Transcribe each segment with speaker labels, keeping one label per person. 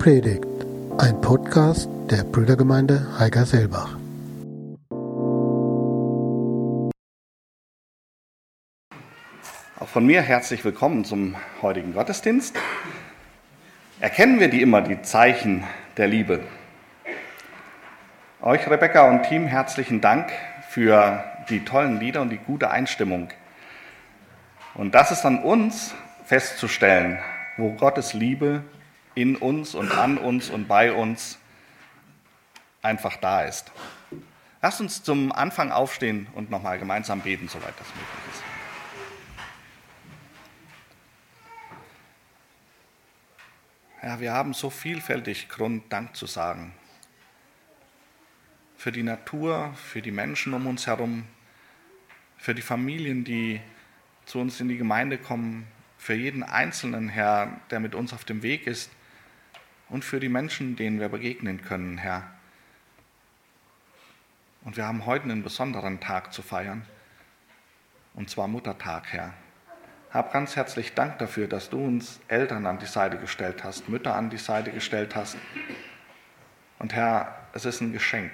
Speaker 1: Predigt, ein Podcast der Brüdergemeinde Heiger-Selbach.
Speaker 2: Auch von mir herzlich willkommen zum heutigen Gottesdienst. Erkennen wir die immer, die Zeichen der Liebe? Euch, Rebecca und Team, herzlichen Dank für die tollen Lieder und die gute Einstimmung. Und das ist an uns festzustellen, wo Gottes Liebe in uns und an uns und bei uns einfach da ist. Lasst uns zum Anfang aufstehen und nochmal gemeinsam beten, soweit das möglich ist. Ja, wir haben so vielfältig Grund, Dank zu sagen. Für die Natur, für die Menschen um uns herum, für die Familien, die zu uns in die Gemeinde kommen, für jeden Einzelnen, Herr, der mit uns auf dem Weg ist und für die Menschen, denen wir begegnen können, Herr. Und wir haben heute einen besonderen Tag zu feiern, und zwar Muttertag, Herr. Hab ganz herzlich Dank dafür, dass du uns Eltern an die Seite gestellt hast, Mütter an die Seite gestellt hast. Und Herr, es ist ein Geschenk,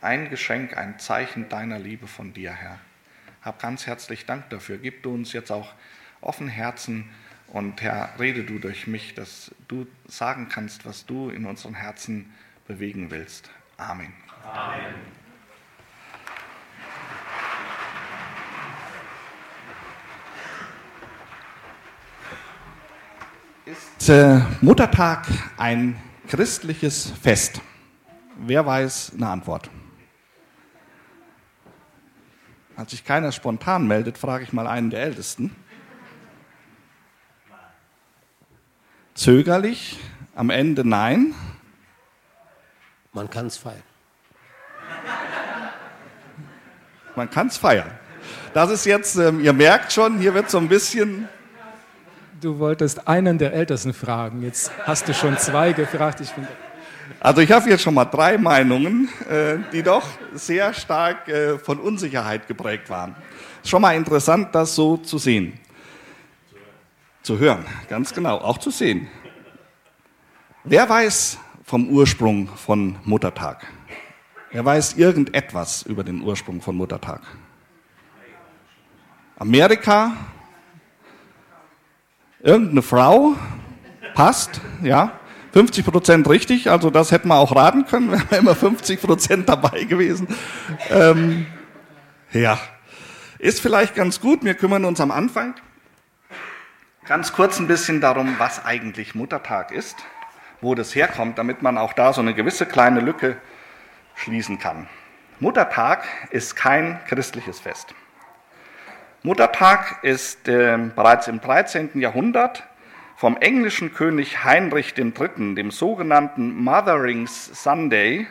Speaker 2: ein Geschenk, ein Zeichen deiner Liebe von dir, Herr. Hab ganz herzlich Dank dafür. Gib du uns jetzt auch offen Herzen und Herr, rede du durch mich, dass du sagen kannst, was du in unseren Herzen bewegen willst. Amen. Amen. Ist äh, Muttertag ein christliches Fest? Wer weiß eine Antwort? Als sich keiner spontan meldet, frage ich mal einen der Ältesten. Zögerlich, am Ende nein.
Speaker 3: Man kann es feiern.
Speaker 2: Man kann es feiern. Das ist jetzt, ähm, ihr merkt schon, hier wird so ein bisschen.
Speaker 4: Du wolltest einen der Ältesten fragen. Jetzt hast du schon zwei gefragt. Ich finde.
Speaker 2: Also ich habe jetzt schon mal drei Meinungen, äh, die doch sehr stark äh, von Unsicherheit geprägt waren. Schon mal interessant, das so zu sehen. Zu hören, ganz genau, auch zu sehen. Wer weiß vom Ursprung von Muttertag? Wer weiß irgendetwas über den Ursprung von Muttertag? Amerika? Irgendeine Frau? Passt, ja. 50 Prozent richtig, also das hätten wir auch raten können, wären immer 50 Prozent dabei gewesen. Ähm, ja, ist vielleicht ganz gut. Wir kümmern uns am Anfang ganz kurz ein bisschen darum, was eigentlich Muttertag ist, wo das herkommt, damit man auch da so eine gewisse kleine Lücke schließen kann. Muttertag ist kein christliches Fest. Muttertag ist äh, bereits im 13. Jahrhundert vom englischen König Heinrich III., dem sogenannten Motherings Sunday,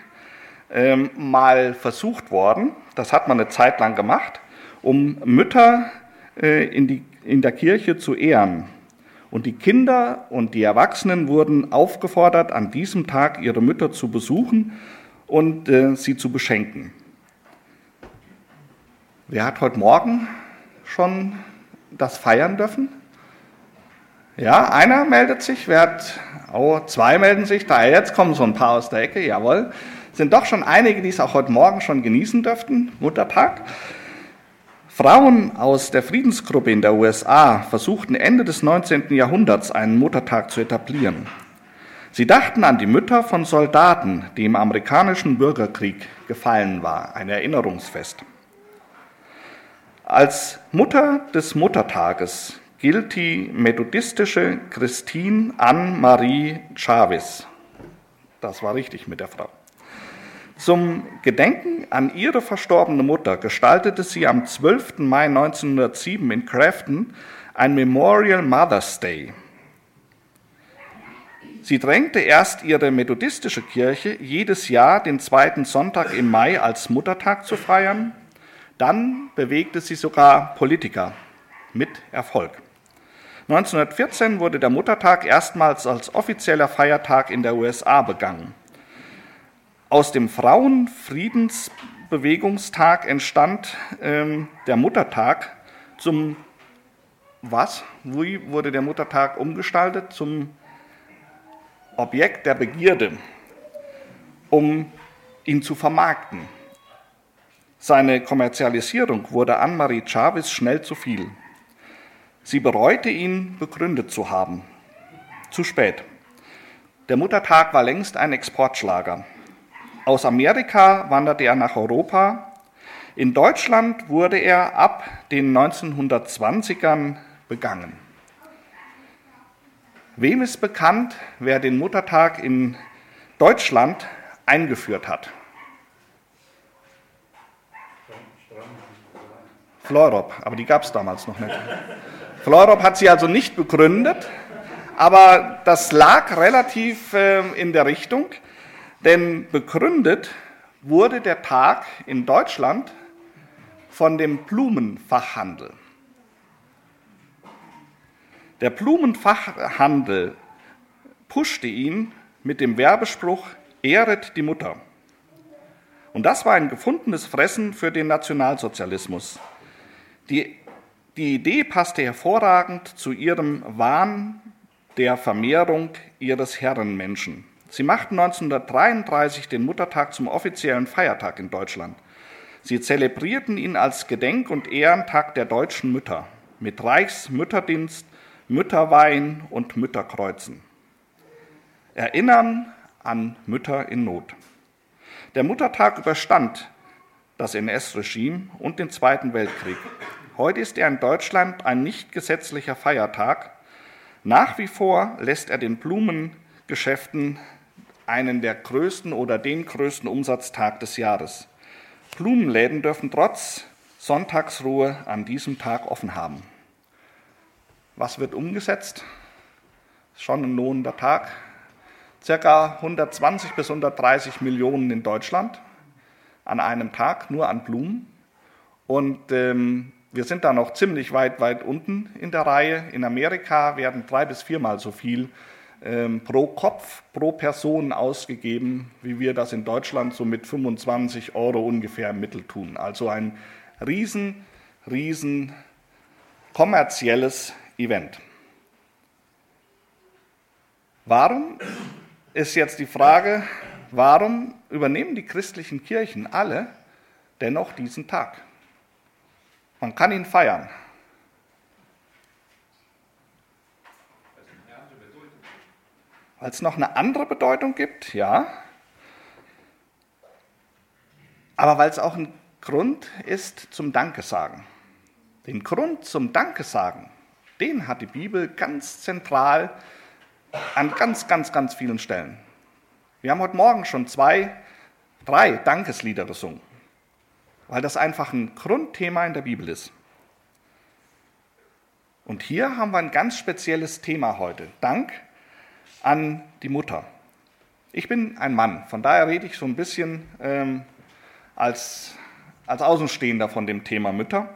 Speaker 2: ähm, mal versucht worden. Das hat man eine Zeit lang gemacht, um Mütter in, die, in der Kirche zu ehren. Und die Kinder und die Erwachsenen wurden aufgefordert, an diesem Tag ihre Mütter zu besuchen und äh, sie zu beschenken. Wer hat heute Morgen schon das feiern dürfen? Ja, einer meldet sich, wer hat, oh, zwei melden sich, da jetzt kommen so ein paar aus der Ecke, jawohl. Sind doch schon einige, die es auch heute Morgen schon genießen dürften, Muttertag. Frauen aus der Friedensgruppe in der USA versuchten Ende des 19. Jahrhunderts einen Muttertag zu etablieren. Sie dachten an die Mütter von Soldaten, die im amerikanischen Bürgerkrieg gefallen war, ein Erinnerungsfest. Als Mutter des Muttertages gilt die methodistische Christine Anne-Marie Chavez. Das war richtig mit der Frau. Zum Gedenken an ihre verstorbene Mutter gestaltete sie am 12. Mai 1907 in Crafton ein Memorial Mother's Day. Sie drängte erst ihre methodistische Kirche, jedes Jahr den zweiten Sonntag im Mai als Muttertag zu feiern. Dann bewegte sie sogar Politiker mit Erfolg. 1914 wurde der Muttertag erstmals als offizieller Feiertag in der USA begangen. Aus dem Frauenfriedensbewegungstag entstand ähm, der Muttertag zum was? Wie wurde der Muttertag umgestaltet? Zum Objekt der Begierde, um ihn zu vermarkten. Seine Kommerzialisierung wurde Anne-Marie Chavez schnell zu viel. Sie bereute ihn begründet zu haben. Zu spät. Der Muttertag war längst ein Exportschlager. Aus Amerika wanderte er nach Europa. In Deutschland wurde er ab den 1920ern begangen. Wem ist bekannt, wer den Muttertag in Deutschland eingeführt hat? Fleurop, aber die gab es damals noch nicht. Fleurop hat sie also nicht begründet, aber das lag relativ äh, in der Richtung, denn begründet wurde der Tag in Deutschland von dem Blumenfachhandel. Der Blumenfachhandel pushte ihn mit dem Werbespruch Ehret die Mutter. Und das war ein gefundenes Fressen für den Nationalsozialismus. Die, die Idee passte hervorragend zu ihrem Wahn der Vermehrung ihres Herrenmenschen. Sie machten 1933 den Muttertag zum offiziellen Feiertag in Deutschland. Sie zelebrierten ihn als Gedenk- und Ehrentag der deutschen Mütter mit Reichsmütterdienst, Mütterwein und Mütterkreuzen. Erinnern an Mütter in Not. Der Muttertag überstand das NS-Regime und den Zweiten Weltkrieg. Heute ist er in Deutschland ein nicht gesetzlicher Feiertag. Nach wie vor lässt er den Blumengeschäften einen der größten oder den größten Umsatztag des Jahres. Blumenläden dürfen trotz Sonntagsruhe an diesem Tag offen haben. Was wird umgesetzt? Schon ein lohnender Tag. Circa 120 bis 130 Millionen in Deutschland an einem Tag nur an Blumen. Und ähm, wir sind da noch ziemlich weit, weit unten in der Reihe. In Amerika werden drei bis viermal so viel pro Kopf, pro Person ausgegeben, wie wir das in Deutschland so mit 25 Euro ungefähr im Mittel tun. Also ein riesen, riesen kommerzielles Event. Warum ist jetzt die Frage, warum übernehmen die christlichen Kirchen alle dennoch diesen Tag? Man kann ihn feiern. Weil es noch eine andere Bedeutung gibt, ja. Aber weil es auch ein Grund ist zum Dankesagen. Den Grund zum Dankesagen, den hat die Bibel ganz zentral an ganz, ganz, ganz vielen Stellen. Wir haben heute Morgen schon zwei, drei Dankeslieder gesungen weil das einfach ein Grundthema in der Bibel ist. Und hier haben wir ein ganz spezielles Thema heute. Dank an die Mutter. Ich bin ein Mann, von daher rede ich so ein bisschen ähm, als, als Außenstehender von dem Thema Mütter.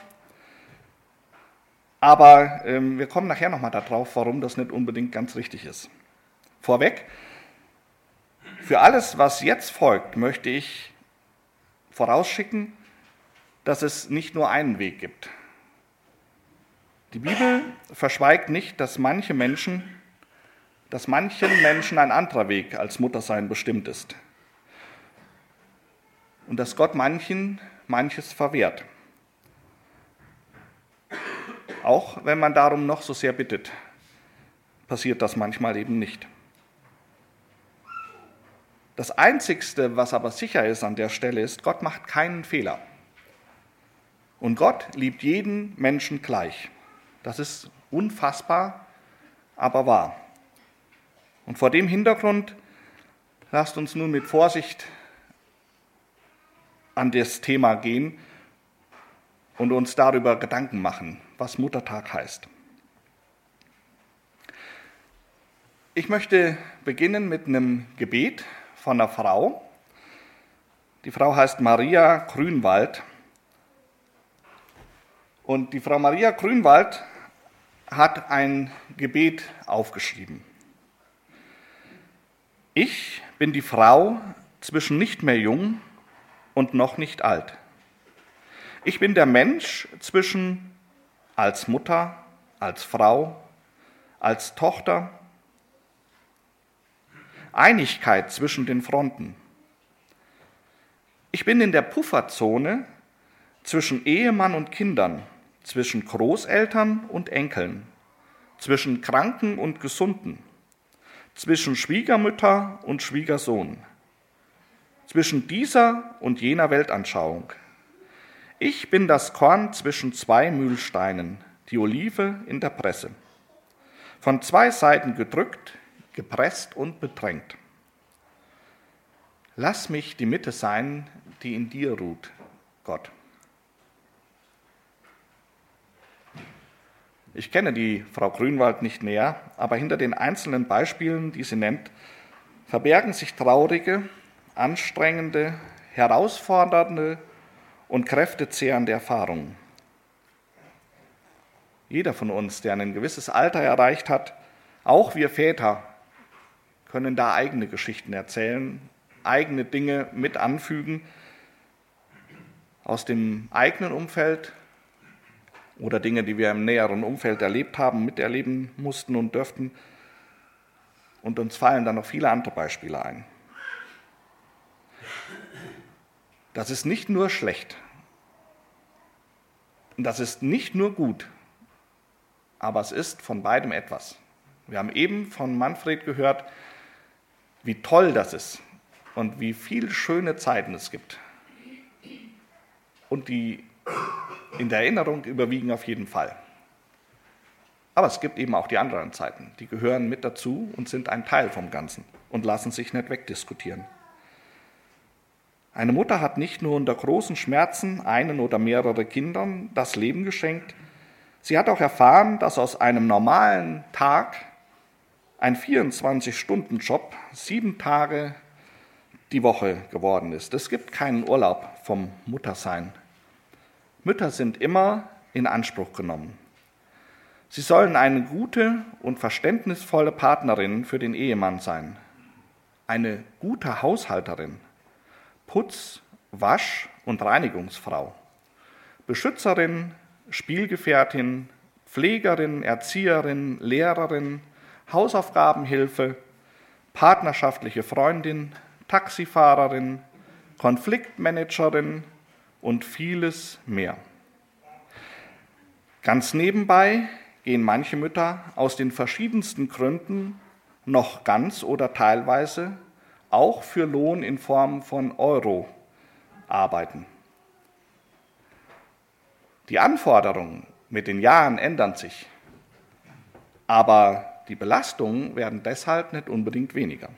Speaker 2: Aber ähm, wir kommen nachher nochmal darauf, warum das nicht unbedingt ganz richtig ist. Vorweg, für alles, was jetzt folgt, möchte ich vorausschicken, dass es nicht nur einen Weg gibt. Die Bibel verschweigt nicht, dass manche Menschen, dass manchen Menschen ein anderer Weg als Muttersein bestimmt ist. Und dass Gott manchen manches verwehrt. Auch wenn man darum noch so sehr bittet, passiert das manchmal eben nicht. Das Einzigste, was aber sicher ist an der Stelle, ist, Gott macht keinen Fehler. Und Gott liebt jeden Menschen gleich. Das ist unfassbar, aber wahr. Und vor dem Hintergrund lasst uns nun mit Vorsicht an das Thema gehen und uns darüber Gedanken machen, was Muttertag heißt. Ich möchte beginnen mit einem Gebet von einer Frau. Die Frau heißt Maria Grünwald und die Frau Maria Grünwald hat ein Gebet aufgeschrieben. Ich bin die Frau zwischen nicht mehr jung und noch nicht alt. Ich bin der Mensch zwischen als Mutter, als Frau, als Tochter. Einigkeit zwischen den Fronten. Ich bin in der Pufferzone zwischen Ehemann und Kindern, zwischen Großeltern und Enkeln, zwischen Kranken und Gesunden, zwischen Schwiegermütter und Schwiegersohn, zwischen dieser und jener Weltanschauung. Ich bin das Korn zwischen zwei Mühlsteinen, die Olive in der Presse. Von zwei Seiten gedrückt, gepresst und bedrängt. Lass mich die Mitte sein, die in dir ruht, Gott. Ich kenne die Frau Grünwald nicht näher, aber hinter den einzelnen Beispielen, die sie nennt, verbergen sich traurige, anstrengende, herausfordernde und kräftezehrende Erfahrungen. Jeder von uns, der ein gewisses Alter erreicht hat, auch wir Väter, können da eigene Geschichten erzählen, eigene Dinge mit anfügen aus dem eigenen Umfeld oder Dinge, die wir im näheren Umfeld erlebt haben, miterleben mussten und dürften. Und uns fallen dann noch viele andere Beispiele ein. Das ist nicht nur schlecht. Das ist nicht nur gut, aber es ist von beidem etwas. Wir haben eben von Manfred gehört, wie toll das ist und wie viele schöne Zeiten es gibt. Und die in der Erinnerung überwiegen auf jeden Fall. Aber es gibt eben auch die anderen Zeiten, die gehören mit dazu und sind ein Teil vom Ganzen und lassen sich nicht wegdiskutieren. Eine Mutter hat nicht nur unter großen Schmerzen einen oder mehrere Kindern das Leben geschenkt, sie hat auch erfahren, dass aus einem normalen Tag ein 24-Stunden-Job sieben Tage die Woche geworden ist. Es gibt keinen Urlaub vom Muttersein. Mütter sind immer in Anspruch genommen. Sie sollen eine gute und verständnisvolle Partnerin für den Ehemann sein, eine gute Haushalterin, Putz-, Wasch- und Reinigungsfrau, Beschützerin, Spielgefährtin, Pflegerin, Erzieherin, Lehrerin, Hausaufgabenhilfe, partnerschaftliche Freundin, Taxifahrerin, Konfliktmanagerin und vieles mehr. Ganz nebenbei gehen manche Mütter aus den verschiedensten Gründen noch ganz oder teilweise auch für Lohn in Form von Euro arbeiten. Die Anforderungen mit den Jahren ändern sich, aber die Belastungen werden deshalb nicht unbedingt weniger.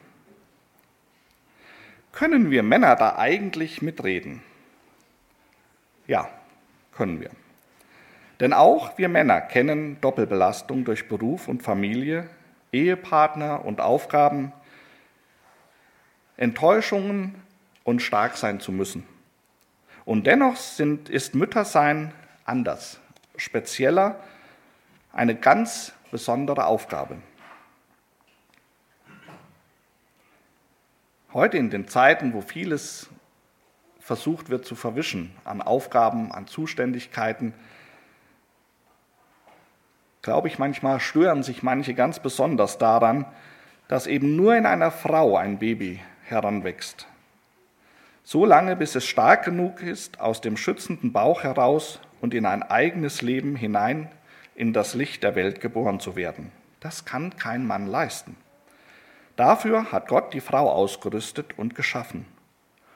Speaker 2: Können wir Männer da eigentlich mitreden? Ja, können wir. Denn auch wir Männer kennen Doppelbelastung durch Beruf und Familie, Ehepartner und Aufgaben, Enttäuschungen und stark sein zu müssen. Und dennoch sind, ist Müttersein anders, spezieller, eine ganz besondere Aufgabe. Heute in den Zeiten, wo vieles versucht wird zu verwischen an Aufgaben, an Zuständigkeiten, glaube ich manchmal, stören sich manche ganz besonders daran, dass eben nur in einer Frau ein Baby heranwächst. So lange, bis es stark genug ist, aus dem schützenden Bauch heraus und in ein eigenes Leben hinein in das Licht der Welt geboren zu werden. Das kann kein Mann leisten. Dafür hat Gott die Frau ausgerüstet und geschaffen.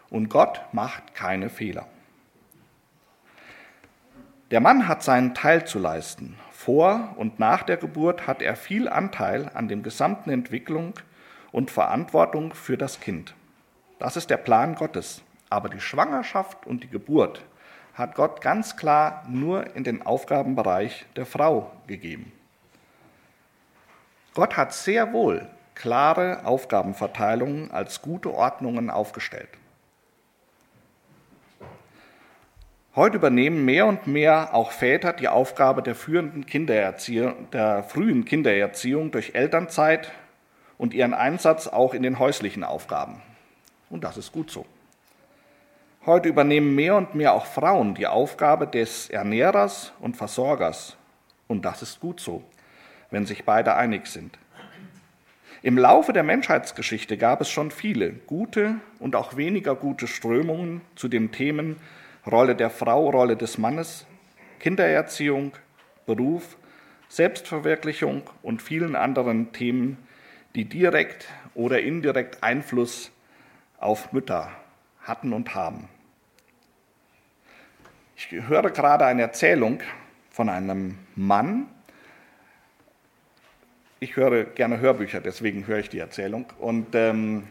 Speaker 2: Und Gott macht keine Fehler. Der Mann hat seinen Teil zu leisten. Vor und nach der Geburt hat er viel Anteil an der gesamten Entwicklung und Verantwortung für das Kind. Das ist der Plan Gottes. Aber die Schwangerschaft und die Geburt hat Gott ganz klar nur in den Aufgabenbereich der Frau gegeben. Gott hat sehr wohl klare Aufgabenverteilungen als gute Ordnungen aufgestellt. Heute übernehmen mehr und mehr auch Väter die Aufgabe der, führenden Kindererziehung, der frühen Kindererziehung durch Elternzeit und ihren Einsatz auch in den häuslichen Aufgaben. Und das ist gut so. Heute übernehmen mehr und mehr auch Frauen die Aufgabe des Ernährers und Versorgers. Und das ist gut so, wenn sich beide einig sind. Im Laufe der Menschheitsgeschichte gab es schon viele gute und auch weniger gute Strömungen zu den Themen Rolle der Frau, Rolle des Mannes, Kindererziehung, Beruf, Selbstverwirklichung und vielen anderen Themen, die direkt oder indirekt Einfluss auf Mütter hatten und haben. Ich höre gerade eine Erzählung von einem Mann. Ich höre gerne Hörbücher, deswegen höre ich die Erzählung. Und ähm,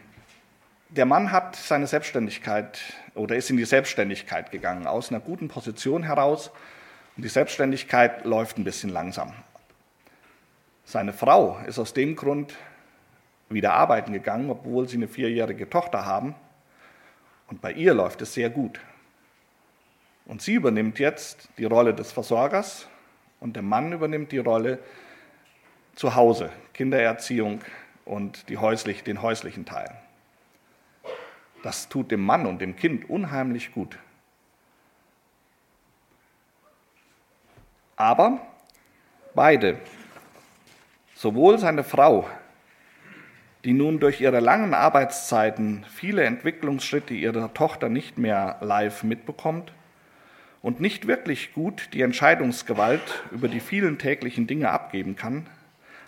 Speaker 2: der Mann hat seine Selbstständigkeit oder ist in die Selbstständigkeit gegangen, aus einer guten Position heraus. Und die Selbstständigkeit läuft ein bisschen langsam. Seine Frau ist aus dem Grund wieder arbeiten gegangen, obwohl sie eine vierjährige Tochter haben. Und bei ihr läuft es sehr gut. Und sie übernimmt jetzt die Rolle des Versorgers und der Mann übernimmt die Rolle zu Hause, Kindererziehung und häuslich, den häuslichen Teil. Das tut dem Mann und dem Kind unheimlich gut. Aber beide, sowohl seine Frau, die nun durch ihre langen Arbeitszeiten viele Entwicklungsschritte ihrer Tochter nicht mehr live mitbekommt und nicht wirklich gut die Entscheidungsgewalt über die vielen täglichen Dinge abgeben kann,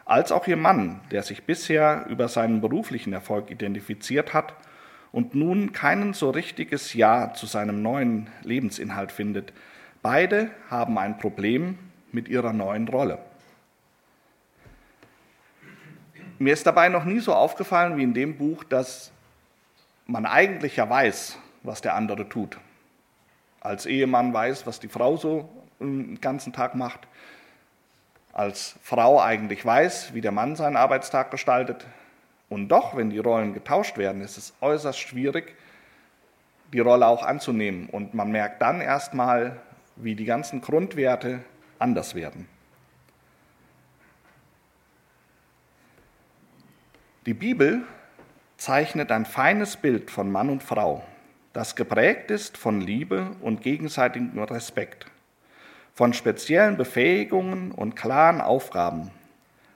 Speaker 2: als auch ihr Mann, der sich bisher über seinen beruflichen Erfolg identifiziert hat und nun keinen so richtiges Ja zu seinem neuen Lebensinhalt findet. Beide haben ein Problem mit ihrer neuen Rolle. Mir ist dabei noch nie so aufgefallen wie in dem Buch, dass man eigentlich ja weiß, was der andere tut. Als Ehemann weiß, was die Frau so den ganzen Tag macht. Als Frau eigentlich weiß, wie der Mann seinen Arbeitstag gestaltet. Und doch, wenn die Rollen getauscht werden, ist es äußerst schwierig, die Rolle auch anzunehmen. Und man merkt dann erstmal, wie die ganzen Grundwerte anders werden. Die Bibel zeichnet ein feines Bild von Mann und Frau, das geprägt ist von Liebe und gegenseitigem Respekt, von speziellen Befähigungen und klaren Aufgaben,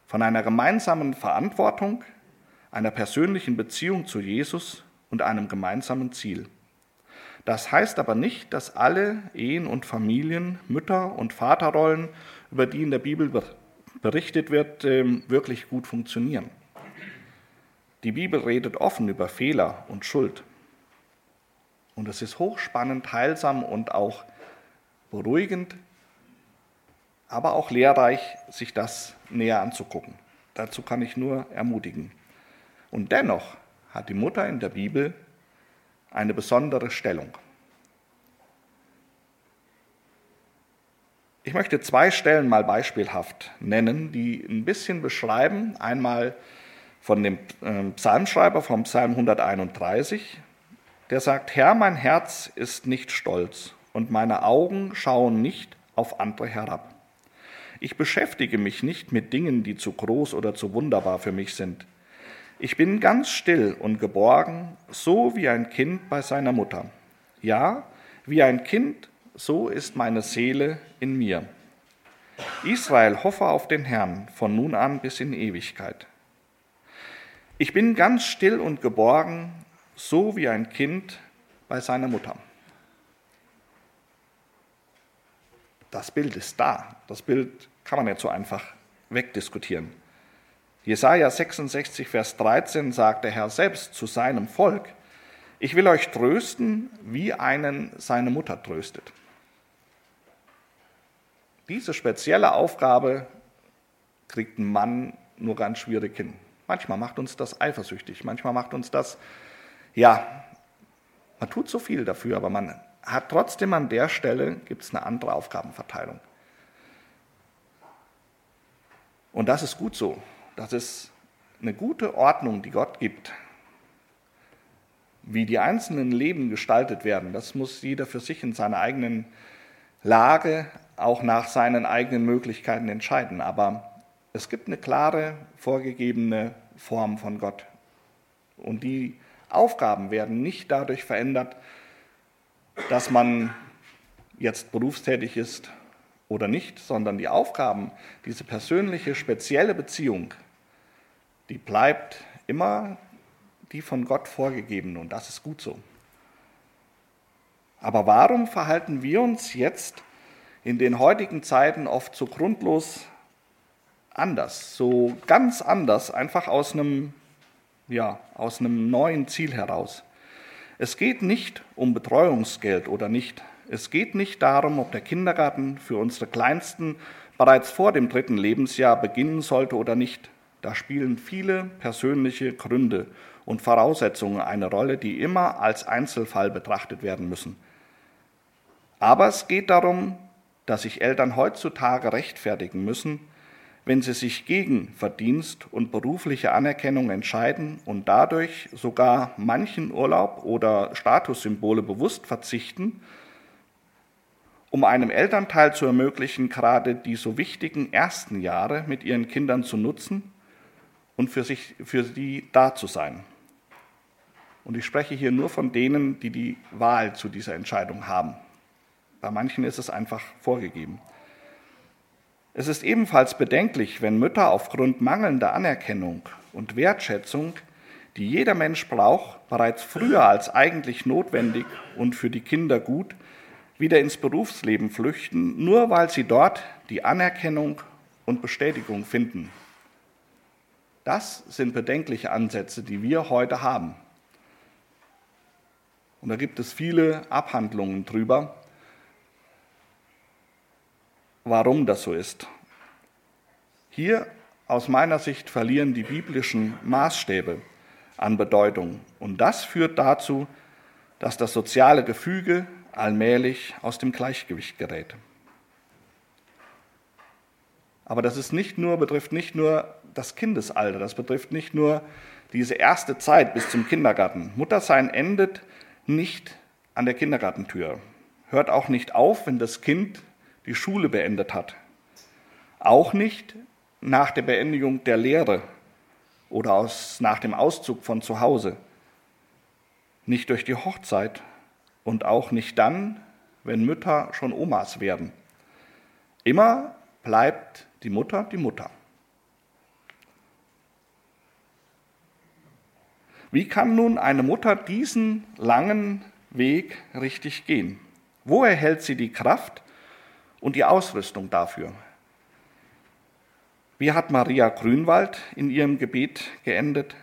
Speaker 2: von einer gemeinsamen Verantwortung, einer persönlichen Beziehung zu Jesus und einem gemeinsamen Ziel. Das heißt aber nicht, dass alle Ehen und Familien, Mütter- und Vaterrollen, über die in der Bibel berichtet wird, ähm, wirklich gut funktionieren. Die Bibel redet offen über Fehler und Schuld. Und es ist hochspannend, heilsam und auch beruhigend, aber auch lehrreich, sich das näher anzugucken. Dazu kann ich nur ermutigen. Und dennoch hat die Mutter in der Bibel eine besondere Stellung. Ich möchte zwei Stellen mal beispielhaft nennen, die ein bisschen beschreiben. Einmal von dem ähm, Psalmschreiber vom Psalm 131, der sagt, Herr, mein Herz ist nicht stolz und meine Augen schauen nicht auf andere herab. Ich beschäftige mich nicht mit Dingen, die zu groß oder zu wunderbar für mich sind. Ich bin ganz still und geborgen, so wie ein Kind bei seiner Mutter. Ja, wie ein Kind, so ist meine Seele in mir. Israel hoffe auf den Herrn von nun an bis in Ewigkeit. Ich bin ganz still und geborgen, so wie ein Kind bei seiner Mutter. Das Bild ist da. Das Bild kann man nicht so einfach wegdiskutieren. Jesaja 66, Vers 13 sagt der Herr selbst zu seinem Volk: Ich will euch trösten, wie einen seine Mutter tröstet. Diese spezielle Aufgabe kriegt ein Mann nur ganz schwierig hin. Manchmal macht uns das eifersüchtig, manchmal macht uns das, ja, man tut so viel dafür, aber man hat trotzdem an der Stelle, gibt es eine andere Aufgabenverteilung. Und das ist gut so. Das ist eine gute Ordnung, die Gott gibt. Wie die einzelnen Leben gestaltet werden, das muss jeder für sich in seiner eigenen Lage, auch nach seinen eigenen Möglichkeiten entscheiden. Aber es gibt eine klare, vorgegebene Form von Gott. Und die Aufgaben werden nicht dadurch verändert, dass man jetzt berufstätig ist oder nicht, sondern die Aufgaben, diese persönliche, spezielle Beziehung, die bleibt immer die von Gott vorgegebene und das ist gut so. Aber warum verhalten wir uns jetzt in den heutigen Zeiten oft so grundlos anders, so ganz anders, einfach aus einem, ja, aus einem neuen Ziel heraus? Es geht nicht um Betreuungsgeld oder nicht. Es geht nicht darum, ob der Kindergarten für unsere Kleinsten bereits vor dem dritten Lebensjahr beginnen sollte oder nicht. Da spielen viele persönliche Gründe und Voraussetzungen eine Rolle, die immer als Einzelfall betrachtet werden müssen. Aber es geht darum, dass sich Eltern heutzutage rechtfertigen müssen, wenn sie sich gegen Verdienst und berufliche Anerkennung entscheiden und dadurch sogar manchen Urlaub oder Statussymbole bewusst verzichten, um einem Elternteil zu ermöglichen, gerade die so wichtigen ersten Jahre mit ihren Kindern zu nutzen und für, sich, für sie da zu sein. Und ich spreche hier nur von denen, die die Wahl zu dieser Entscheidung haben. Bei manchen ist es einfach vorgegeben. Es ist ebenfalls bedenklich, wenn Mütter aufgrund mangelnder Anerkennung und Wertschätzung, die jeder Mensch braucht, bereits früher als eigentlich notwendig und für die Kinder gut, wieder ins Berufsleben flüchten, nur weil sie dort die Anerkennung und Bestätigung finden. Das sind bedenkliche Ansätze, die wir heute haben. Und da gibt es viele Abhandlungen drüber warum das so ist. Hier aus meiner Sicht verlieren die biblischen Maßstäbe an Bedeutung. Und das führt dazu, dass das soziale Gefüge allmählich aus dem Gleichgewicht gerät. Aber das ist nicht nur, betrifft nicht nur das Kindesalter, das betrifft nicht nur diese erste Zeit bis zum Kindergarten. Muttersein endet nicht an der Kindergartentür, hört auch nicht auf, wenn das Kind die Schule beendet hat. Auch nicht nach der Beendigung der Lehre oder aus, nach dem Auszug von zu Hause. Nicht durch die Hochzeit und auch nicht dann, wenn Mütter schon Omas werden. Immer bleibt die Mutter die Mutter. Wie kann nun eine Mutter diesen langen Weg richtig gehen? Wo erhält sie die Kraft, und die Ausrüstung dafür. Wie hat Maria Grünwald in ihrem Gebet geendet?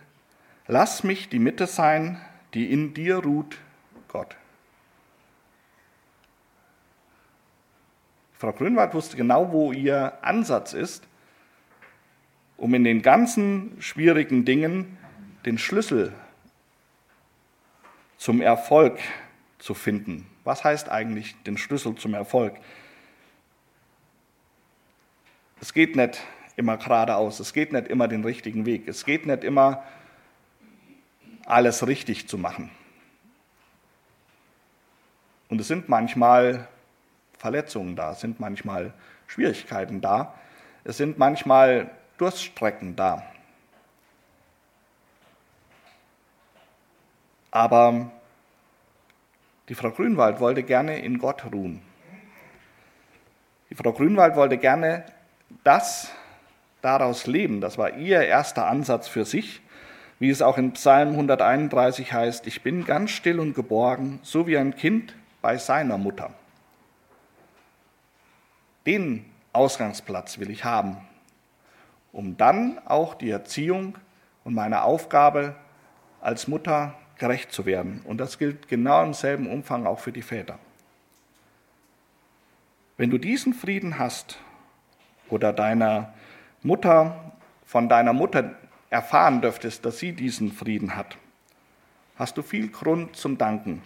Speaker 2: Lass mich die Mitte sein, die in dir ruht, Gott. Frau Grünwald wusste genau, wo ihr Ansatz ist, um in den ganzen schwierigen Dingen den Schlüssel zum Erfolg zu finden. Was heißt eigentlich den Schlüssel zum Erfolg? Es geht nicht immer geradeaus, es geht nicht immer den richtigen Weg, es geht nicht immer alles richtig zu machen. Und es sind manchmal Verletzungen da, es sind manchmal Schwierigkeiten da, es sind manchmal Durststrecken da. Aber die Frau Grünwald wollte gerne in Gott ruhen. Die Frau Grünwald wollte gerne das daraus leben. Das war ihr erster Ansatz für sich, wie es auch in Psalm 131 heißt, ich bin ganz still und geborgen, so wie ein Kind bei seiner Mutter. Den Ausgangsplatz will ich haben, um dann auch die Erziehung und meine Aufgabe als Mutter gerecht zu werden. Und das gilt genau im selben Umfang auch für die Väter. Wenn du diesen Frieden hast oder deiner Mutter, von deiner Mutter erfahren dürftest, dass sie diesen Frieden hat, hast du viel Grund zum Danken.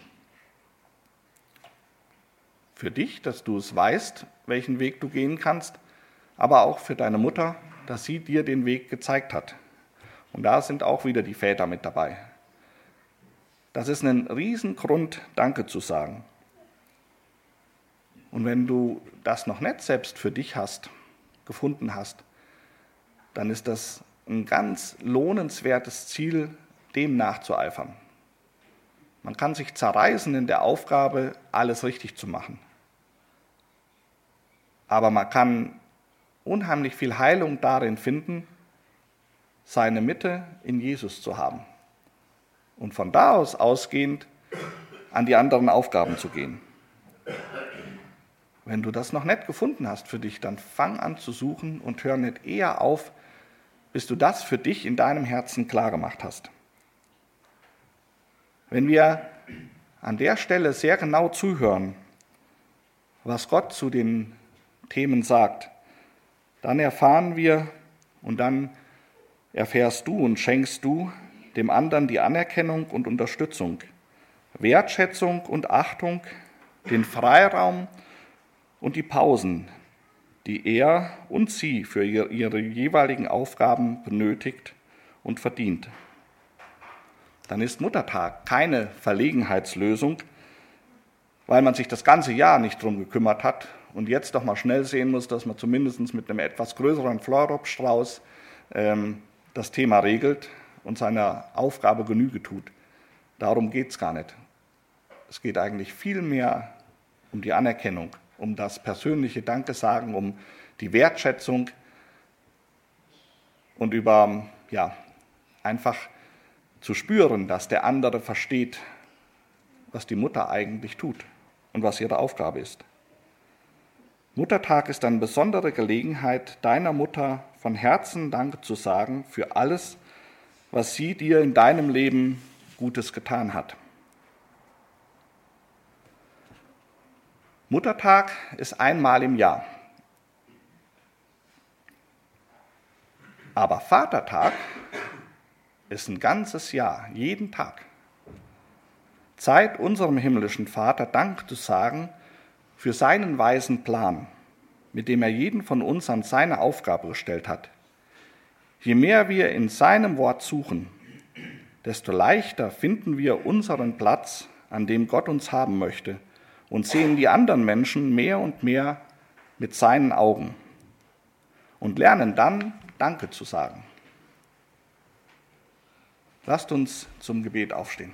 Speaker 2: Für dich, dass du es weißt, welchen Weg du gehen kannst, aber auch für deine Mutter, dass sie dir den Weg gezeigt hat. Und da sind auch wieder die Väter mit dabei. Das ist ein Riesengrund, Danke zu sagen. Und wenn du das noch nicht selbst für dich hast, gefunden hast, dann ist das ein ganz lohnenswertes Ziel, dem nachzueifern. Man kann sich zerreißen in der Aufgabe, alles richtig zu machen. Aber man kann unheimlich viel Heilung darin finden, seine Mitte in Jesus zu haben und von da aus ausgehend an die anderen Aufgaben zu gehen. Wenn du das noch nicht gefunden hast für dich, dann fang an zu suchen und hör nicht eher auf, bis du das für dich in deinem Herzen klar gemacht hast. Wenn wir an der Stelle sehr genau zuhören, was Gott zu den Themen sagt, dann erfahren wir und dann erfährst du und schenkst du dem anderen die Anerkennung und Unterstützung, Wertschätzung und Achtung, den Freiraum und die Pausen, die er und sie für ihre jeweiligen Aufgaben benötigt und verdient. Dann ist Muttertag keine Verlegenheitslösung, weil man sich das ganze Jahr nicht drum gekümmert hat und jetzt doch mal schnell sehen muss, dass man zumindest mit einem etwas größeren Fleurop-Strauß ähm, das Thema regelt und seiner Aufgabe Genüge tut. Darum geht es gar nicht. Es geht eigentlich viel mehr um die Anerkennung, um das persönliche Dankesagen, um die Wertschätzung und über ja, einfach zu spüren, dass der andere versteht, was die Mutter eigentlich tut und was ihre Aufgabe ist. Muttertag ist eine besondere Gelegenheit, deiner Mutter von Herzen Danke zu sagen für alles, was sie dir in deinem Leben Gutes getan hat. Muttertag ist einmal im Jahr. Aber Vatertag ist ein ganzes Jahr, jeden Tag. Zeit unserem himmlischen Vater Dank zu sagen für seinen weisen Plan, mit dem er jeden von uns an seine Aufgabe gestellt hat. Je mehr wir in seinem Wort suchen, desto leichter finden wir unseren Platz, an dem Gott uns haben möchte und sehen die anderen Menschen mehr und mehr mit seinen Augen und lernen dann Danke zu sagen. Lasst uns zum Gebet aufstehen.